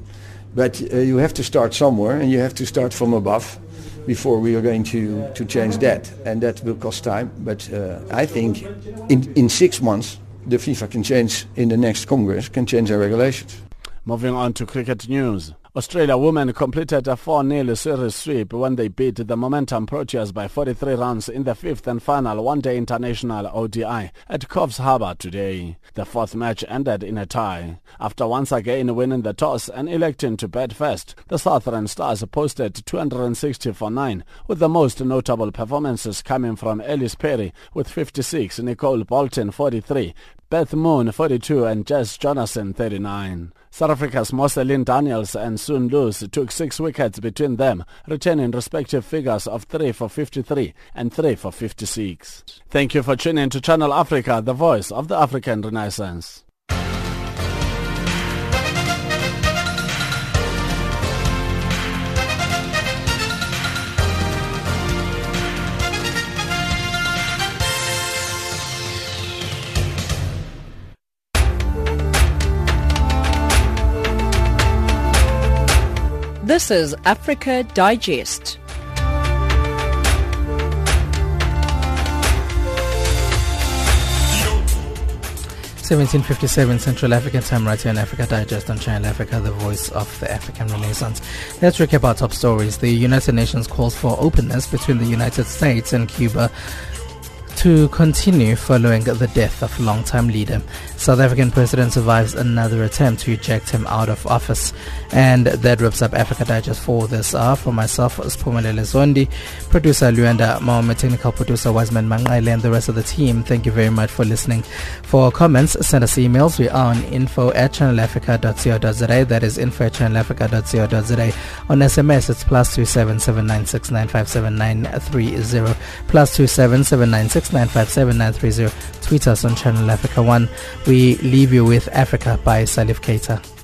But you have to start somewhere and you have to start from above before we are going to, to change that. And that will cost time. But I think in, in six months, the FIFA can change in the next Congress, can change their regulations. Moving on to cricket news. Australia women completed a 4-0 series sweep when they beat the Momentum Proteas by 43 runs in the fifth and final one-day international ODI at Coffs Harbour today. The fourth match ended in a tie. After once again winning the toss and electing to bat first, the Southern Stars posted 260 for 9, with the most notable performances coming from Ellyse Perry with 56, Nicole Bolton 43, Beth Mooney 42 and Jess Jonassen 39. South Africa's Moseline Daniels and Sune Luus took six wickets between them, retaining respective figures of 3 for 53 and 3 for 56. Thank you for tuning to Channel Africa, the voice of the African Renaissance. This is Africa Digest. Seventeen fifty-seven Central African Time, right here on Africa Digest on Channel Africa, the voice of the African Renaissance. Let's recap our top stories. The United Nations calls for openness between the United States and Cuba to continue following the death of longtime leader. South African president survives another attempt to eject him out of office. And that wraps up Africa Digest for this hour. For myself, Spumelele Zondi, producer Luanda Maome, technical producer Wiseman Mangaile, and the rest of the team, thank you very much for listening. For comments, send us emails. We are on info at channelafrica.co.za. That is info at channelafrica.co.za. On SMS, it's plus two seven seven nine six nine five seven nine three zero plus two seven seven nine six 0957 Tweet us on Channel Africa 1. We leave you with Africa by Salif Keita.